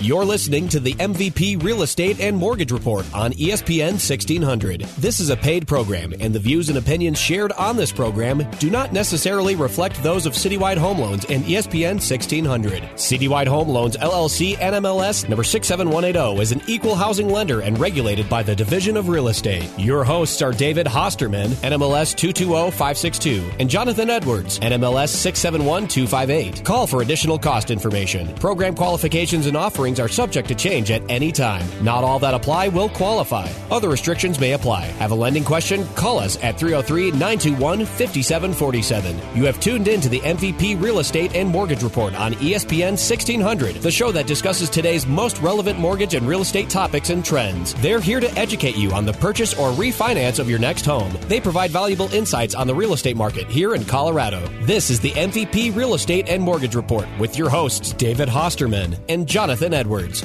You're listening to the MVP Real Estate and Mortgage Report on ESPN 1600. This is a paid program, and the views and opinions shared on this program do not necessarily reflect those of Citywide Home Loans and ESPN 1600. Citywide Home Loans LLC NMLS number 67180 is an equal housing lender and regulated by the Division of Real Estate. Your hosts are David Hosterman, NMLS 220562, and Jonathan Edwards, NMLS 671258. Call for additional cost information. Program qualifications and offerings are subject to change at any time. Not all that apply will qualify. Other restrictions may apply. Have a lending question? Call us at 303 921 5747. You have tuned in to the MVP Real Estate and Mortgage Report on ESPN 1600, the show that discusses today's most relevant mortgage and real estate topics and trends. They're here to educate you on the purchase or refinance of your next home. They provide valuable insights on the real estate market here in Colorado. This is the MVP Real Estate and Mortgage Report with your hosts, David Hosterman and Jonathan Edwards.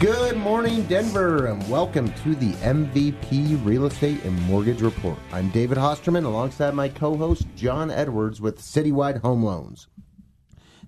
Good morning, Denver, and welcome to the MVP Real Estate and Mortgage Report. I'm David Hosterman alongside my co host, John Edwards with Citywide Home Loans.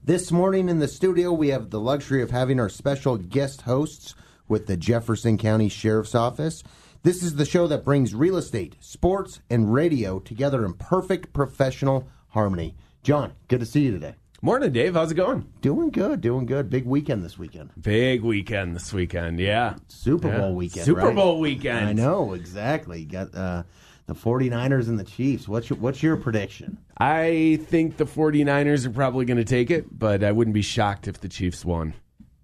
This morning in the studio, we have the luxury of having our special guest hosts with the Jefferson County Sheriff's Office. This is the show that brings real estate, sports, and radio together in perfect professional harmony. John, good to see you today. Morning, Dave. How's it going? Doing good, doing good. Big weekend this weekend. Big weekend this weekend. Yeah. Super Yeah. Bowl weekend. Super right? Bowl weekend. I know exactly. Got uh, the 49ers and the Chiefs. What's your What's your prediction? I think the 49ers are probably going to take it, but I wouldn't be shocked if the Chiefs won.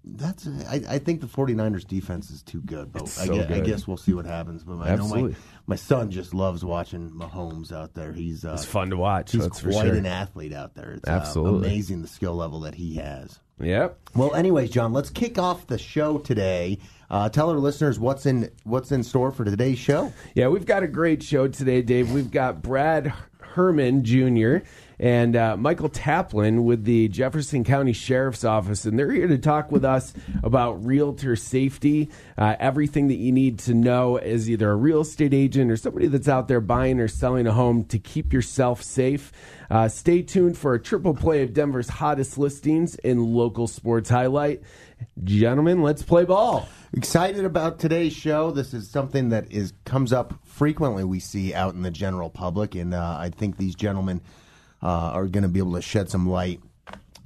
That's I, I think the 49ers defense is too good, but I, so guess, I good. guess we'll see what happens. But I know my, Absolutely. My son just loves watching Mahomes out there. He's uh, It's fun to watch. he's quite sure. an athlete out there. It's uh, Absolutely. amazing the skill level that he has. Yep. Well, anyways, John, let's kick off the show today. Uh, tell our listeners what's in what's in store for today's show. Yeah, we've got a great show today, Dave. We've got Brad Herman Jr. and uh, Michael Taplin with the Jefferson County Sheriff's Office, and they're here to talk with us about realtor safety, uh, everything that you need to know as either a real estate agent or somebody that's out there buying or selling a home to keep yourself safe. Uh, stay tuned for a triple play of Denver's hottest listings in local sports highlight. Gentlemen, let's play ball. Excited about today's show. This is something that is comes up frequently. We see out in the general public, and uh, I think these gentlemen are going to be able to shed some light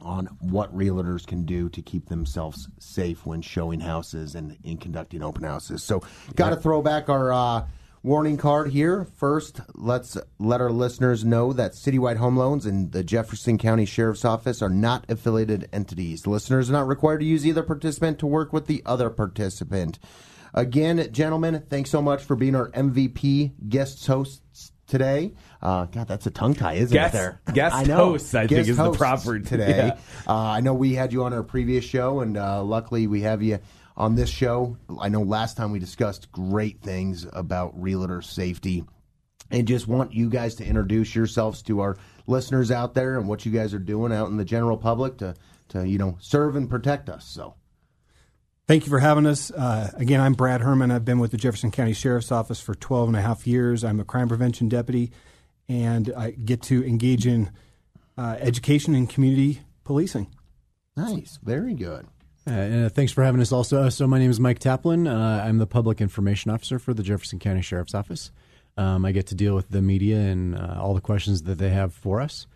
on what realtors can do to keep themselves safe when showing houses and in conducting open houses. So, got to throw back our uh, warning card here. First, let's let our listeners know that Citywide Home Loans and the Jefferson County Sheriff's Office are not affiliated entities. Listeners are not required to use either participant to work with the other participant. Again, gentlemen, thanks so much for being our MVP guest hosts today. Uh, God, that's a tongue tie, isn't Guest- it? There, guest I know. hosts, I think, Guest is the proper- today. yeah. Uh, I know we had you on our previous show, and uh, luckily we have you on this show. I know last time we discussed great things about realtor safety, and just want you guys to introduce yourselves to our listeners out there and what you guys are doing out in the general public to to you know serve and protect us. So. Thank you for having us. Uh, again, I'm Brad Herman. I've been with the Jefferson County Sheriff's Office for 12 and a half years. I'm a crime prevention deputy, and I get to engage in uh, education and community policing. Nice, very good. Uh, and uh, thanks for having us also. Uh, so, my name is Mike Taplin. Uh, I'm the Public Information Officer for the Jefferson County Sheriff's Office. Um, I get to deal with the media and uh, all the questions that they have for us.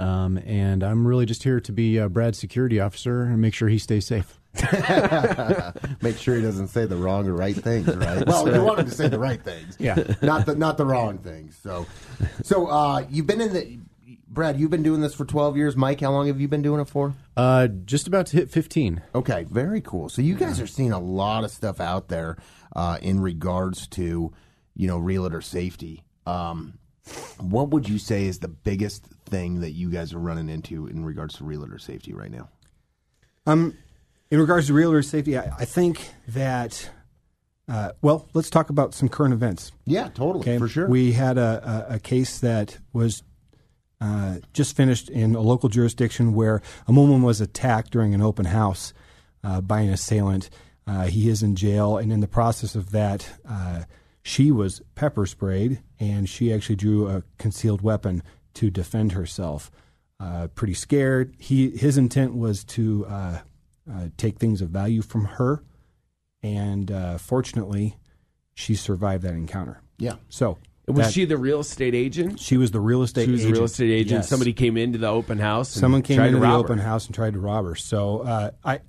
Um, and I'm really just here to be uh, Brad's security officer and make sure he stays safe. Make sure he doesn't say the wrong or right things, right? well, you want him to say the right things, Yeah. not the not the wrong things. So, so uh, you've been in the Brad. You've been doing this for twelve years. Mike, how long have you been doing it for? Uh, just about to hit 15. Okay, very cool. So you guys are seeing a lot of stuff out there uh, in regards to you know realtor safety. Um, what would you say is the biggest thing that you guys are running into in regards to realtor safety right now? Um, in regards to realtor safety, I, I think that, uh, well, let's talk about some current events. Yeah, totally, Okay, for sure. We had a, a, a case that was uh, just finished in a local jurisdiction where a woman was attacked during an open house uh, by an assailant. Uh, he is in jail, and in the process of that, uh, she was pepper sprayed, and she actually drew a concealed weapon to defend herself. Uh, pretty scared. He his intent was to uh, take things of value from her, and uh, fortunately, she survived that encounter. Yeah. So Was that- she the real estate agent? She was the real estate. She was agent. the real estate agent. Yes. Somebody came into the open house. and Someone came tried into to the open her. house and tried to rob her. So uh, I,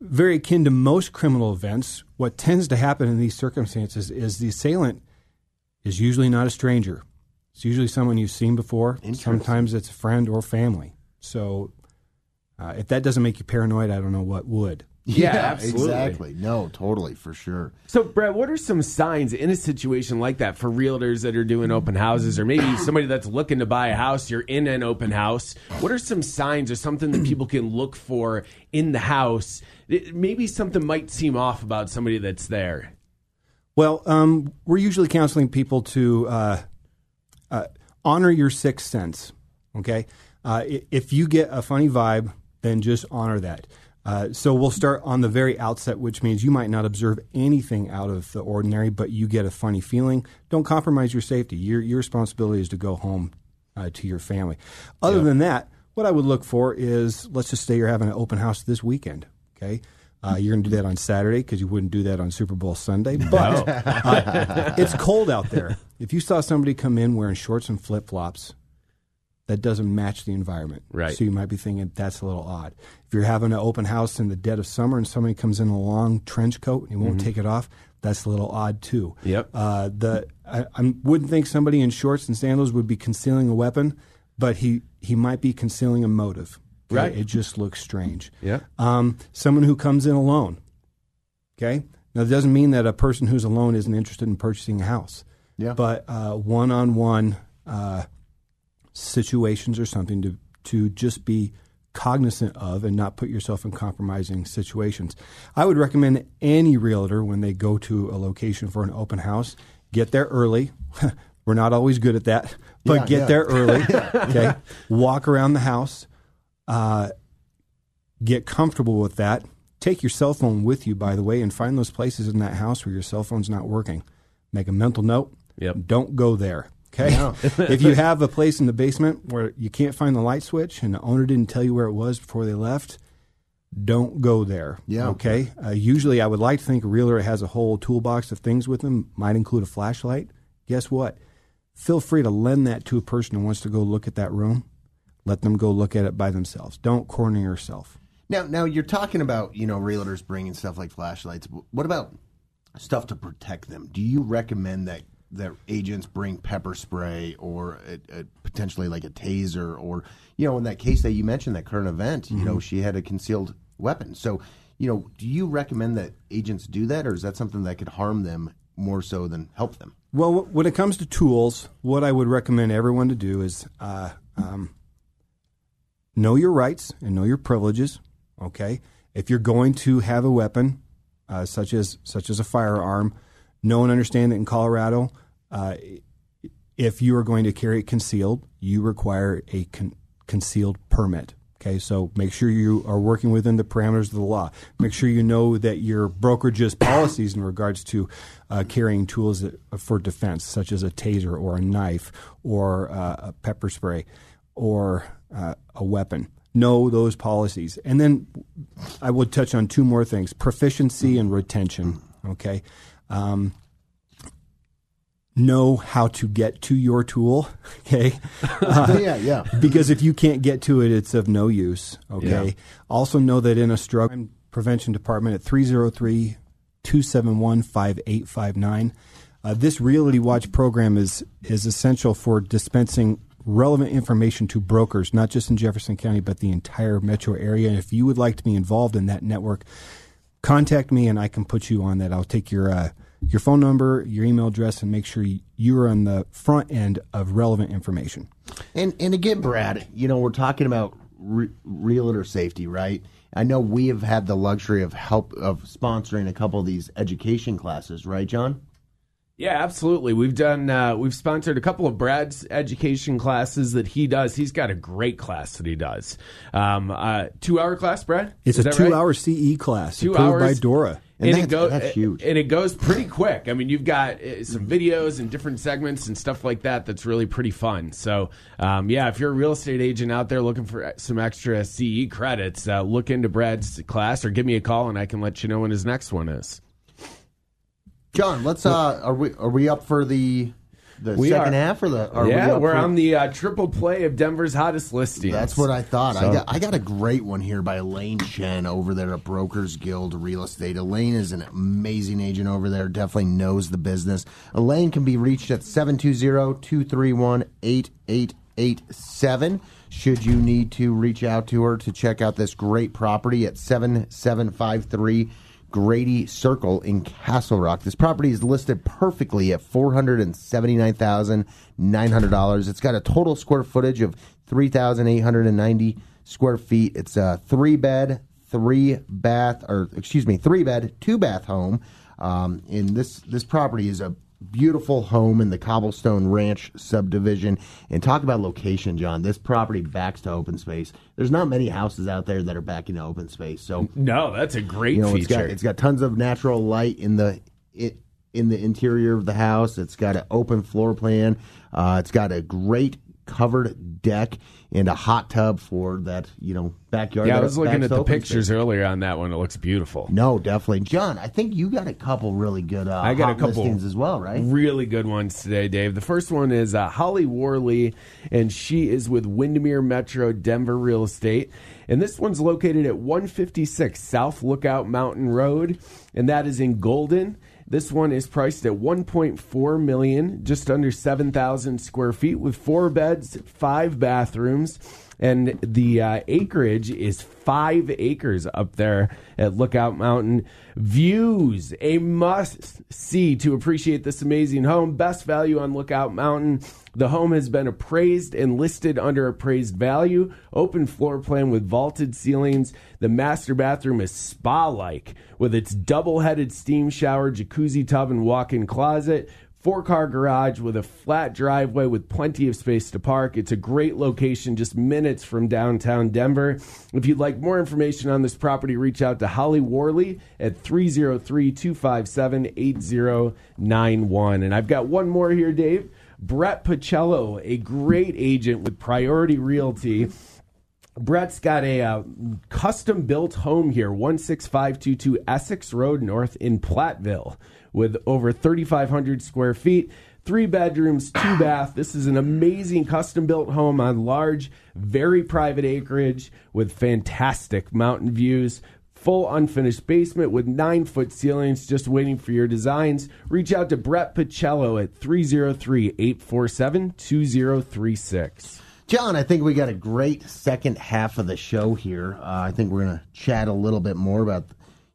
very akin to most criminal events, what tends to happen in these circumstances is the assailant is usually not a stranger. It's usually someone you've seen before. Sometimes it's a friend or family. So uh, if that doesn't make you paranoid, I don't know what would. Yeah, absolutely. exactly. No, totally, for sure. So, Brett, what are some signs in a situation like that for realtors that are doing open houses, or maybe somebody that's looking to buy a house? You're in an open house. What are some signs or something that people can look for in the house? It- Maybe something might seem off about somebody that's there. Well, um, we're usually counseling people to uh, uh, honor your sixth sense. Okay, uh, if you get a funny vibe, then just honor that. Uh, so we'll start on the very outset, which means you might not observe anything out of the ordinary, but you get a funny feeling. Don't compromise your safety. Your your responsibility is to go home uh, to your family. Other than that, what I would look for is let's just say you're having an open house this weekend. Okay. Uh, you're going to do that on Saturday because you wouldn't do that on Super Bowl Sunday. But uh, it's cold out there. If you saw somebody come in wearing shorts and flip flops, that doesn't match the environment. Right. So you might be thinking that's a little odd. If you're having an open house in the dead of summer and somebody comes in a long trench coat and he won't take it off, that's a little odd too. Yep. Uh, the I, I wouldn't think somebody in shorts and sandals would be concealing a weapon, but he he might be concealing a motive. Okay? Right. It just looks strange. Yeah. Um, someone who comes in alone. Okay. Now, that doesn't mean that a person who's alone isn't interested in purchasing a house. Yeah. But one on one situations or something to, to just be cognizant of and not put yourself in compromising situations. I would recommend any realtor when they go to a location for an open house, get there early. We're not always good at that, but Yeah, get yeah. there early. Okay. Walk around the house. Uh, get comfortable with that. Take your cell phone with you, by the way, and find those places in that house where your cell phone's not working. Make a mental note. Yep. Don't go there. Okay. if you have a place in the basement where you can't find the light switch and the owner didn't tell you where it was before they left, don't go there. Yeah. Okay. Uh, usually, I would like to think a realtor has a whole toolbox of things with them. Might include a flashlight. Guess what? Feel free to lend that to a person who wants to go look at that room. Let them go look at it by themselves. Don't corner yourself. Now, now you're talking about you know realtors bringing stuff like flashlights. What about stuff to protect them? Do you recommend that that agents bring pepper spray or a, a, potentially like a taser or you know in that case that you mentioned that current event, you know she had a concealed weapon. So you know, do you recommend that agents do that, or is that something that could harm them more so than help them? Well, wh- when it comes to tools, what I would recommend everyone to do is uh, um, know your rights and know your privileges. Okay, if you're going to have a weapon, uh, such as such as a firearm, know and understand that in Colorado, uh, if you are going to carry it concealed, you require a con- concealed permit. Okay, so make sure you are working within the parameters of the law. Make sure you know that your brokerage's policies in regards to uh, carrying tools that, for defense, such as a taser or a knife or uh, a pepper spray or uh, a weapon. Know those policies. And then I would touch on two more things proficiency and retention. Okay. Um, know how to get to your tool. Okay. yeah, yeah. because if you can't get to it, it's of no use. Okay. Yeah. Also, know that in a struggle prevention department at 303 271 5859, uh, this Realty Watch program is, is essential for dispensing relevant information to brokers, not just in Jefferson County, but the entire metro area. And if you would like to be involved in that network, contact me and I can put you on that. I'll take your uh, your phone number, your email address, and make sure you're on the front end of relevant information. And and again, Brad, you know, we're talking about re- realtor safety, right? I know we have had the luxury of help of sponsoring a couple of these education classes, right, John? Yeah, absolutely. We've done. Uh, we've sponsored a couple of Brad's education classes that he does. He's got a great class that he does. Um, uh, two hour class, Brad. It's Is a that right? two-hour CE class Two approved by. DORA. And, and that's, it goes that's huge. and it goes pretty quick. I mean, you've got uh, some videos and different segments and stuff like that. That's really pretty fun. So, um, yeah, if you're a real estate agent out there looking for some extra CE credits, uh, look into Brad's class or give me a call and I can let you know when his next one is. John, let's. Uh, are we are we up for the the We second are. half or the? Are yeah, we for- on the uh, triple play of Denver's hottest listing. That's what I thought. So- I got I got a great one here by Elaine Chen over there at Brokers Guild Real Estate. Elaine is an amazing agent over there, definitely knows the business. Elaine can be reached at 720-231-8887 should you need to reach out to her to check out this great property at 7753 Grady Circle in Castle Rock. This property is listed perfectly at four hundred and seventy nine thousand nine hundred dollars. It's got a total square footage of three thousand eight hundred and ninety square feet. It's a three bed, three bath, or excuse me, three bed, two bath home. Um, and this this property is a beautiful home in the Cobblestone Ranch subdivision. And talk about location, John. This property backs to open space. There's not many houses out there that are backing to open space. So No, that's a great you know, it's feature. got it's got tons of natural light in the it in the interior of the house. It's got an open floor plan. Uh, it's got a great covered deck and a hot tub for that you know backyard. yeah, I was looking at the pictures space. earlier on that one. It looks beautiful. No, definitely, John. I think you got a couple really good. Uh, I got a couple listings as well, right? Really good ones today, Dave. The first one is uh, Holly Worley, and she is with Windermere Metro Denver Real Estate. And this one's located at 156 South Lookout Mountain Road, and that is in Golden. This one is priced at 1.4 million, just under 7,000 square feet, with four beds, five bathrooms, and the uh, acreage is five acres up there at Lookout Mountain. Views, a must see to appreciate this amazing home. Best value on Lookout Mountain. The home has been appraised and listed under appraised value. Open floor plan with vaulted ceilings. The master bathroom is spa like with its double headed steam shower, jacuzzi tub, and walk in closet. Four car garage with a flat driveway with plenty of space to park. It's a great location, just minutes from downtown Denver. If you'd like more information on this property, reach out to Holly Worley at 303 257 8091. And I've got one more here, Dave. Brett Pacello, a great agent with Priority Realty. Brett's got a uh, custom built home here, 16522 Essex Road North in Platteville, with over 3,500 square feet, three bedrooms, two bath. This is an amazing custom built home on large, very private acreage with fantastic mountain views. Full unfinished basement with nine foot ceilings just waiting for your designs. Reach out to Brett Pacello at 303 847 2036. John, I think we got a great second half of the show here. Uh, I think we're going to chat a little bit more about,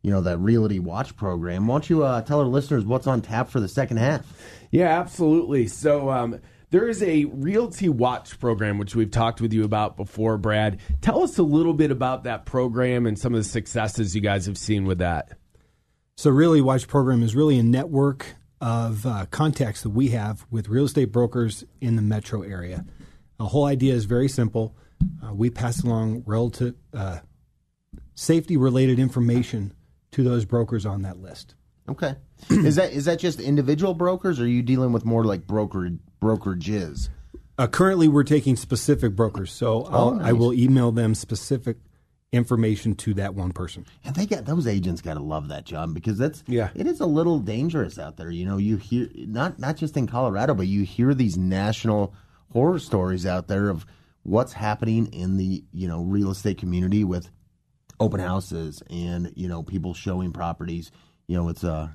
you know, that Realty Watch program. Why don't you uh, tell our listeners what's on tap for the second half? Yeah, absolutely. So um, there is a Realty Watch program, which we've talked with you about before, Brad. Tell us a little bit about that program and some of the successes you guys have seen with that. So, Realty Watch program is really a network of uh, contacts that we have with real estate brokers in the metro area. The whole idea is very simple. Uh, we pass along relative uh, safety related information to those brokers on that list. Okay. is that is that just individual brokers, or are you dealing with more like broker brokerages? Uh, currently, we're taking specific brokers, so I'll, nice. I will email them specific information to that one person. And they got those agents got to love that job because that's Yeah. it is a little dangerous out there. You know, you hear not not just in Colorado, but you hear these national horror stories out there of what's happening in the you know real estate community with open houses and you know people showing properties. You know, it's uh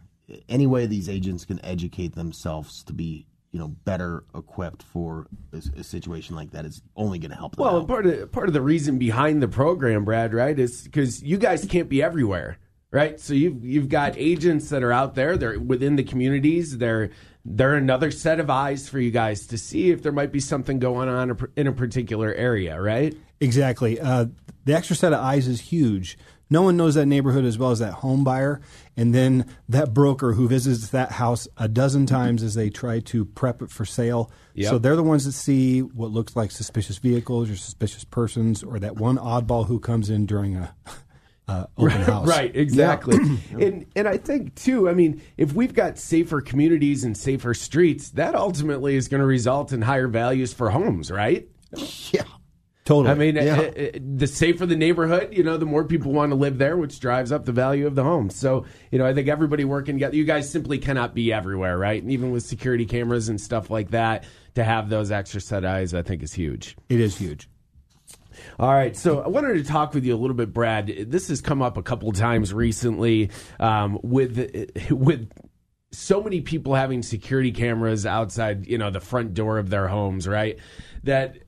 any way these agents can educate themselves to be you know better equipped for a, a situation like that is only going to help them Well, out. part of part of the reason behind the program, Brad, right, is because you guys can't be everywhere, right? So you've you've got agents that are out there, they're within the communities, they're they're another set of eyes for you guys to see if there might be something going on in a particular area, right? Exactly. Uh, the extra set of eyes is huge. No one knows that neighborhood as well as that home buyer, and then that broker who visits that house a dozen times as they try to prep it for sale. Yep. So they're the ones that see what looks like suspicious vehicles or suspicious persons, or that one oddball who comes in during a uh, open house. Right, exactly. and and I think too, I mean, if we've got safer communities and safer streets, that ultimately is going to result in higher values for homes, right? Yeah. Totally. I mean, Yeah. uh, uh, the safer the neighborhood, you know, the more people want to live there, which drives up the value of the home. So, you know, I think everybody working together, you guys simply cannot be everywhere, right? And even with security cameras and stuff like that, to have those extra set eyes, I think is huge. it is huge. All right, so I wanted to talk with you a little bit, Brad. This has come up a couple of times recently um, with with so many people having security cameras outside, you know, the front door of their homes, right? That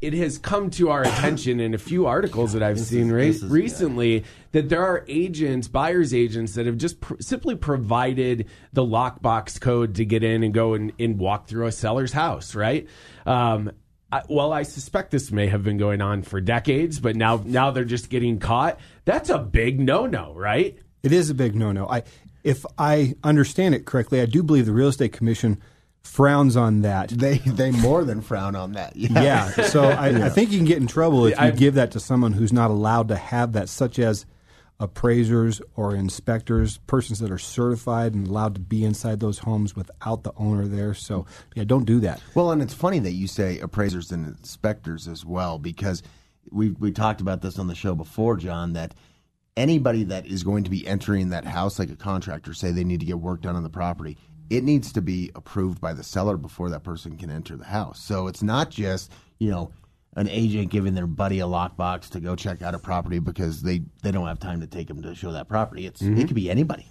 it, has come to our attention in a few articles that I've seen is- re- is- recently that there are agents, buyers agents that have just pr- simply provided the lockbox code to get in and go and, and walk through a seller's house, right? Um, I, well, I suspect this may have been going on for decades, but now now they're just getting caught. That's a big no no, right? It is a big no-no. I, if I understand it correctly, I do believe the real estate commission frowns on that. They they more than frown on that. Yeah. Yeah, so I, I think you can get in trouble if you I- give that to someone who's not allowed to have that, such as appraisers or inspectors, persons that are certified and allowed to be inside those homes without the owner there. So, yeah, don't do that. Well, and it's funny that you say appraisers and inspectors as well, because we we talked about this on the show before, John. That anybody that is going to be entering that house, like a contractor, say they need to get work done on the property, it needs to be approved by the seller before that person can enter the house. So it's not just you know an agent giving their buddy a lockbox to go check out a property because they they don't have time to take them to show that property. It's it mm-hmm. could be anybody.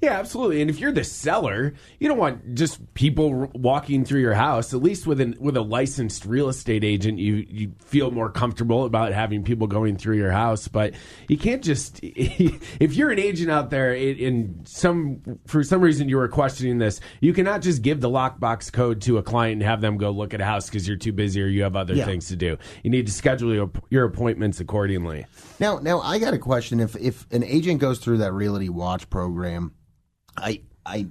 Yeah, absolutely. And if you're the seller, you don't want just people r- walking through your house. At least with an with a licensed real estate agent, you you feel more comfortable about having people going through your house. But you can't just if you're an agent out there in- in some for some reason you were questioning this, you cannot just give the lockbox code to a client and have them go look at a house because you're too busy or you have other Yeah. things to do. You need to schedule your, your appointments accordingly. Now, now I got a question. If if an agent goes through that Realty Watch program, I I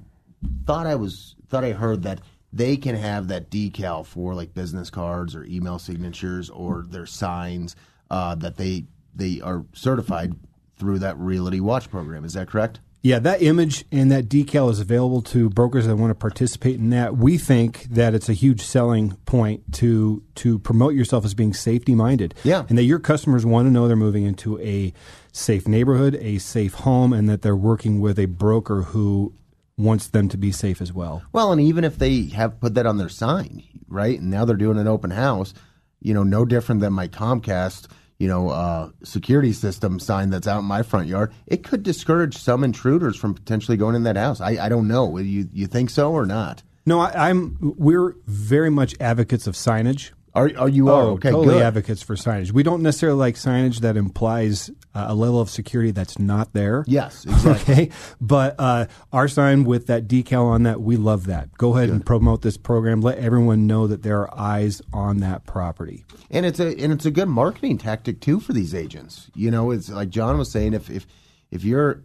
thought I was thought I heard that they can have that decal for like business cards or email signatures or their signs uh, that they they are certified through that Realty Watch program. Is that correct? Yeah, that image and that decal is available to brokers that want to participate in that. We think that it's a huge selling point to to promote yourself as being safety minded. Yeah. And that your customers want to know they're moving into a safe neighborhood, a safe home, and that they're working with a broker who wants them to be safe as well. Well, and even if they have put that on their sign, right, and now they're doing an open house, you know, no different than my Comcast, you know, uh, security system sign that's out in my front yard. It could discourage some intruders from potentially going in that house. I, I don't know. You you think so or not? No, I, I'm. We're very much advocates of signage. Are are you are Oh, okay? totally good. advocates for signage. We don't necessarily like signage that implies uh, a level of security that's not there. Yes, exactly. Okay, but uh, our sign with that decal on that, we love that. Go ahead and promote this program. Let everyone know that there are eyes on that property. and it's a and it's a good marketing tactic too for these agents. You know, it's like John was saying, if if if you're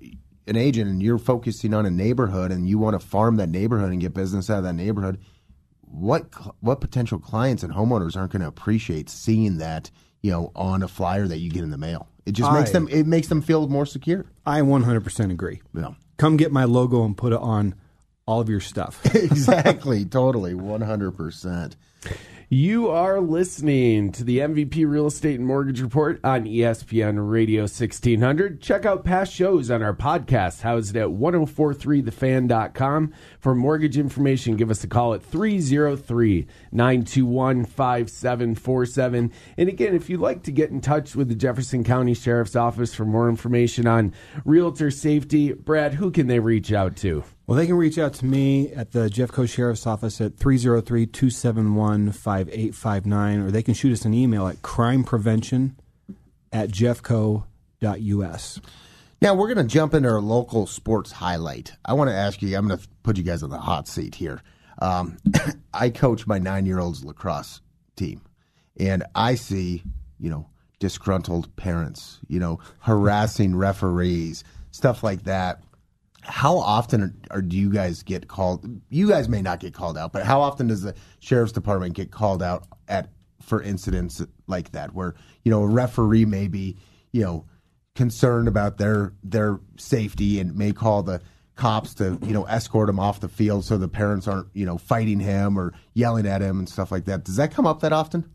an agent and you're focusing on a neighborhood and you want to farm that neighborhood and get business out of that neighborhood, what what potential clients and homeowners aren't going to appreciate seeing that you know on a flyer that you get in the mail? It just makes them it makes them feel more secure. I 100% agree. Yeah. Come get my logo and put it on all of your stuff. exactly, totally, one hundred percent. You are listening to the MVP Real Estate and Mortgage Report on ESPN Radio 1600. Check out past shows on our podcast, housed at 1043thefan.com. For mortgage information, give us a call at 303 921 5747. And again, if you'd like to get in touch with the Jefferson County Sheriff's Office for more information on realtor safety, Brad, who can they reach out to? Well, they can reach out to me at the Jeffco Sheriff's Office at 303 271 5859, or they can shoot us an email at crimeprevention at jeffco.us. Now we're going to jump into our local sports highlight. I want to ask you. I'm going to put you guys on the hot seat here. Um, I coach my nine-year-old's lacrosse team, and I see, you know, disgruntled parents, you know, harassing referees, stuff like that. How often are, are, do you guys get called? You guys may not get called out, but how often does the sheriff's department get called out at for incidents like that, where you know a referee may be, you know, concerned about their their safety and may call the cops to you know escort him off the field so the parents aren't you know fighting him or yelling at him and stuff like that. Does that come up that often?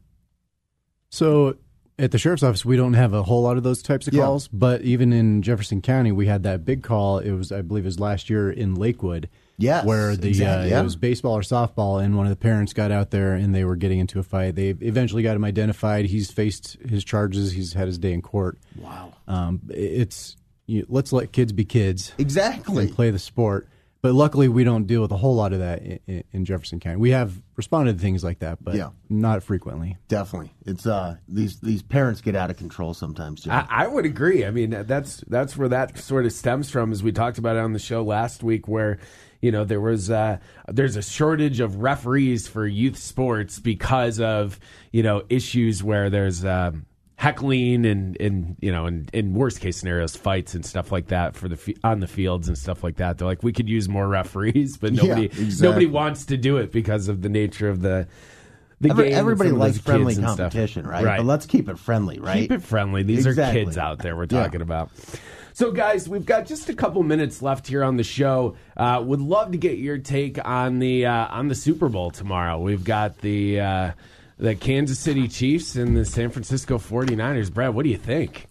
So at the sheriff's office, we don't have a whole lot of those types of Yeah. calls. But even in Jefferson County, we had that big call. It was, I believe, it was last year in Lakewood. Yes, where the exactly, uh, yeah. it was baseball or softball, and one of the parents got out there and they were getting into a fight. They eventually got him identified. He's faced his charges. He's had his day in court. Wow. Um, it's you, let's let kids be kids Exactly. and play the sport. But luckily, we don't deal with a whole lot of that in, in Jefferson County. We have responded to things like that, but Yeah. not frequently. Definitely, it's uh these these parents get out of control sometimes. Jim. I, I would agree. I mean, that's that's where that sort of stems from, as we talked about it on the show last week, where you know there was uh, there's a shortage of referees for youth sports because of you know issues where there's um, heckling and and you know in, in worst case scenarios fights and stuff like that for the f- on the fields and stuff like that. They're like we could use more referees, but Yeah, nobody exactly. nobody wants to do it because of the nature of the. The Every- game everybody likes friendly and competition, right? Right. But let's keep it friendly, right? Keep it friendly. These Exactly. are kids out there we're Yeah. talking about. So, guys, we've got just a couple minutes left here on the show. Uh, would love to get your take on the uh, on the Super Bowl tomorrow. We've got the uh, the Kansas City Chiefs and the San Francisco 49ers. Brad, what do you think?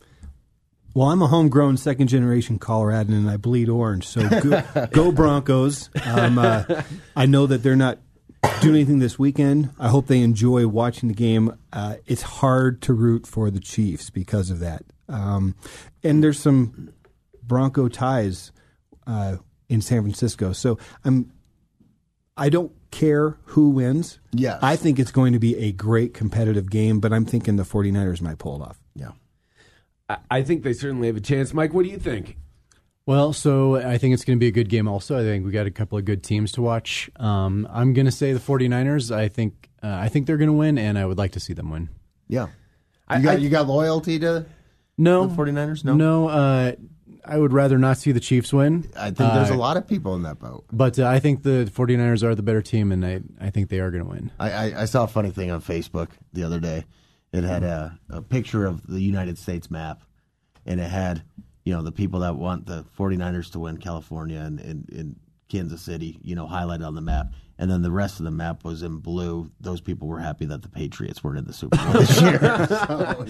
Well, I'm a homegrown second generation Coloradan and I bleed orange. So go, go Broncos. Um, uh, I know that they're not doing anything this weekend. I hope they enjoy watching the game. Uh, it's hard to root for the Chiefs because of that. Um, and there's some Bronco ties uh, in San Francisco. So I'm. I don't care who wins. Yes. I think it's going to be a great competitive game, but I'm thinking the 49ers might pull it off. yeah. I, I think they certainly have a chance. Mike, what do you think? Well, so I think it's going to be a good game also. I think we got a couple of good teams to watch. Um, I'm going to say the 49ers. I think uh, I think they're going to win and I would like to see them win. Yeah. I- You got I- you got loyalty to No. the 49ers? No. No, uh, I would rather not see the Chiefs win. I think there's a Uh, lot of people in that boat. But uh, I think the 49ers are the better team and I, I think they are going to win. I, I, I saw a funny thing on Facebook the other day. It had a, a picture of the United States map, and it had, you know, the people that want the 49ers to win California and, and, and Kansas City, you know, highlighted on the map. And then the rest of the map was in blue. Those people were happy that the Patriots weren't in the Super Bowl this year.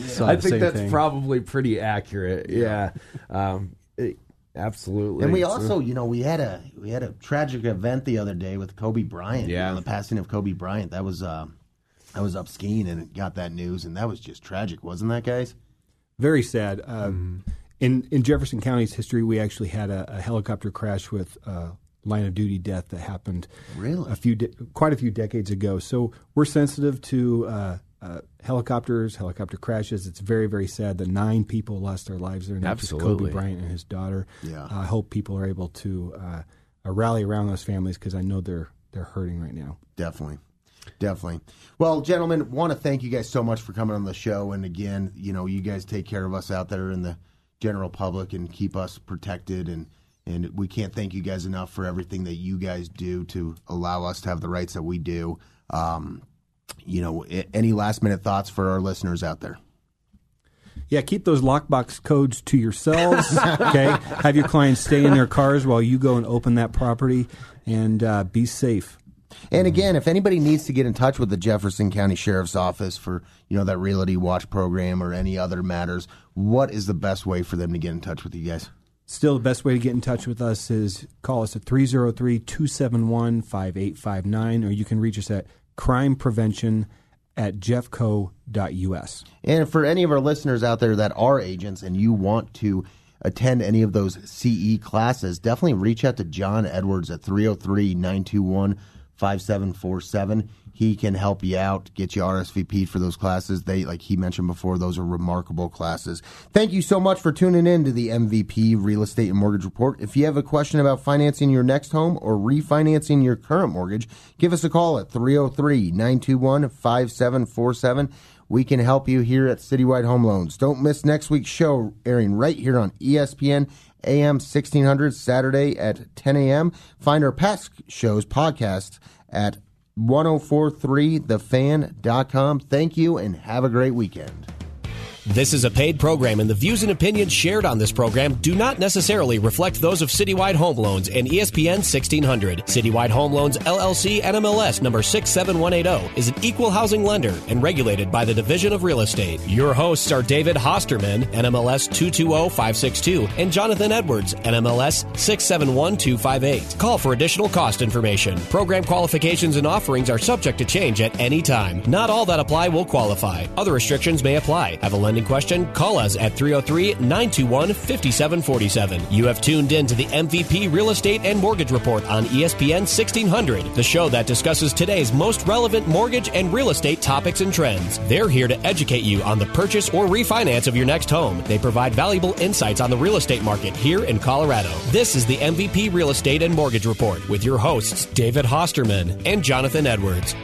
Saw I think that's thing. probably pretty accurate. Yeah, um, it- absolutely. And we also, you know, we had a we had a tragic event the other day with Kobe Bryant. you Yeah. know, the passing of Kobe Bryant. That was uh, I was up skiing and got that news, and that was just tragic, wasn't that, guys? Very sad. Um, In in Jefferson County's history, we actually had a, a helicopter crash with uh, line of duty death that happened Really? a few de- quite a few decades ago. So we're sensitive to uh, uh, helicopters, helicopter crashes. It's very very sad that nine people lost their lives there. Not just Absolutely. Kobe Bryant and his daughter. Yeah. I hope people are able to uh, uh, rally around those families because I know they're they're hurting right now. Definitely. Definitely. Well, gentlemen, want to thank you guys so much for coming on the show. And again, you know, you guys take care of us out there in the general public and keep us protected. And, and we can't thank you guys enough for everything that you guys do to allow us to have the rights that we do. Um, you know, any last minute thoughts for our listeners out there? Yeah, keep those lockbox codes to yourselves. okay, have your clients stay in their cars while you go and open that property, and uh, be safe. And again, if anybody needs to get in touch with the Jefferson County Sheriff's Office for, you know, that Realty Watch program or any other matters, what is the best way for them to get in touch with you guys? Still, the best way to get in touch with us is call us at 303 271 5859, or you can reach us at crime prevention at jeffco.us. And for any of our listeners out there that are agents and you want to attend any of those CE classes, definitely reach out to John Edwards at 303 921 5747. He can help you out, get you RSVP'd for those classes. They, like he mentioned before, those are remarkable classes. Thank you so much for tuning in to the MVP Real Estate and Mortgage Report. If you have a question about financing your next home or refinancing your current mortgage, give us a call at 303 921 5747. We can help you here at Citywide Home Loans. Don't miss next week's show airing right here on ESPN AM 1600 Saturday at 10 a.m. Find our past shows podcasts at 1043thefan.com. Thank you and have a great weekend. This is a paid program, and the views and opinions shared on this program do not necessarily reflect those of Citywide Home Loans and ESPN 1600. Citywide Home Loans LLC NMLS number 67180 is an equal housing lender and regulated by the Division of Real Estate. Your hosts are David Hosterman, NMLS 220562, and Jonathan Edwards, NMLS 671258. Call for additional cost information. Program qualifications and offerings are subject to change at any time. Not all that apply will qualify. Other restrictions may apply. Have a lending question? Call us at 303 921 5747. You have tuned in to the MVP Real Estate and Mortgage Report on ESPN 1600, the show that discusses today's most relevant mortgage and real estate topics and trends. They're here to educate you on the purchase or refinance of your next home. They provide valuable insights on the real estate market here in Colorado. This is the MVP Real Estate and Mortgage Report with your hosts, David Hosterman and Jonathan Edwards.